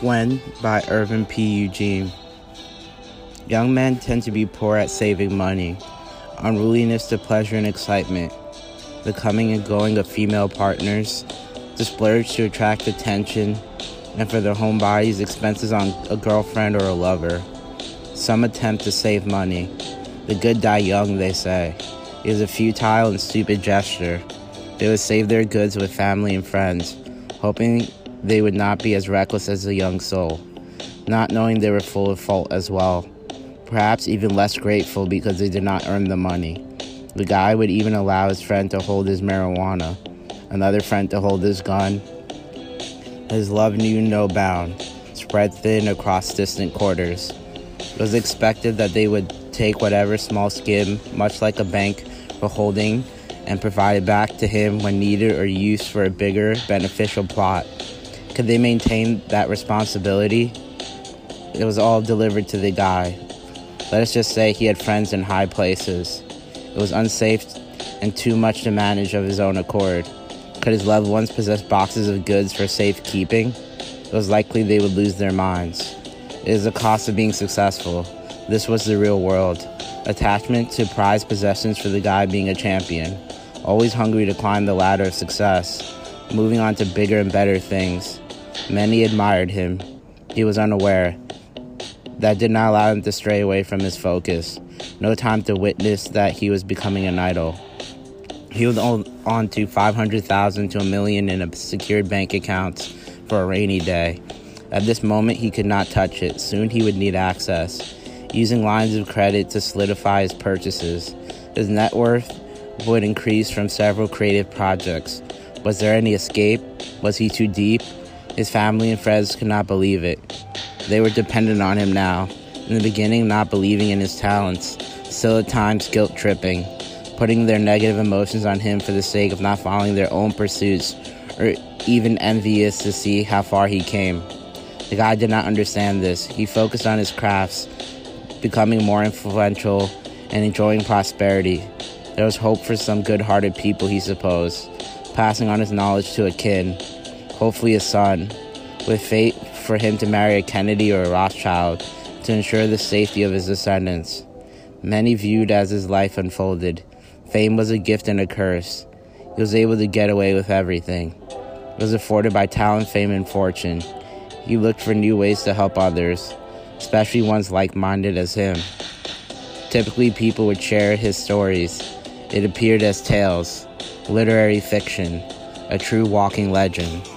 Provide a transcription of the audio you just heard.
When by Irvin P. Eugene. Young men tend to be poor at saving money, unruliness to pleasure and excitement, the coming and going of female partners, the splurge to attract attention, and for their home bodies, expenses on a girlfriend or a lover. Some attempt to save money. The good die young, they say. It is a futile and stupid gesture. They would save their goods with family and friends, hoping they would not be as reckless as a young soul, not knowing they were full of fault as well, perhaps even less grateful because they did not earn the money. The guy would even allow his friend to hold his marijuana, another friend to hold his gun. His love knew no bound, spread thin across distant quarters. It was expected that they would take whatever small skim, much like a bank, for holding and provide it back to him when needed or used for a bigger, beneficial plot. Could they maintain that responsibility? It was all delivered to the guy. Let us just say he had friends in high places. It was unsafe and too much to manage of his own accord. Could his loved ones possess boxes of goods for safekeeping? It was likely they would lose their minds. It is the cost of being successful. This was the real world. Attachment to prized possessions for the guy being a champion. Always hungry to climb the ladder of success. Moving on to bigger and better things. Many admired him. He was unaware. That did not allow him to stray away from his focus. No time to witness that he was becoming an idol. He was on to 500,000 to a million in a secured bank account for a rainy day. At this moment, he could not touch it. Soon he would need access. Using lines of credit to solidify his purchases. His net worth would increase from several creative projects. Was there any escape? Was he too deep? His family and friends could not believe it. They were dependent on him now. In the beginning, not believing in his talents, still at times guilt tripping, putting their negative emotions on him for the sake of not following their own pursuits, or even envious to see how far he came. The guy did not understand this. He focused on his crafts, becoming more influential and enjoying prosperity. There was hope for some good hearted people, he supposed, passing on his knowledge to a kin hopefully a son, with fate for him to marry a Kennedy or a Rothschild to ensure the safety of his descendants. Many viewed as his life unfolded. Fame was a gift and a curse. He was able to get away with everything. It was afforded by talent, fame, and fortune. He looked for new ways to help others, especially ones like minded as him. Typically, people would share his stories. It appeared as tales, literary fiction, a true walking legend.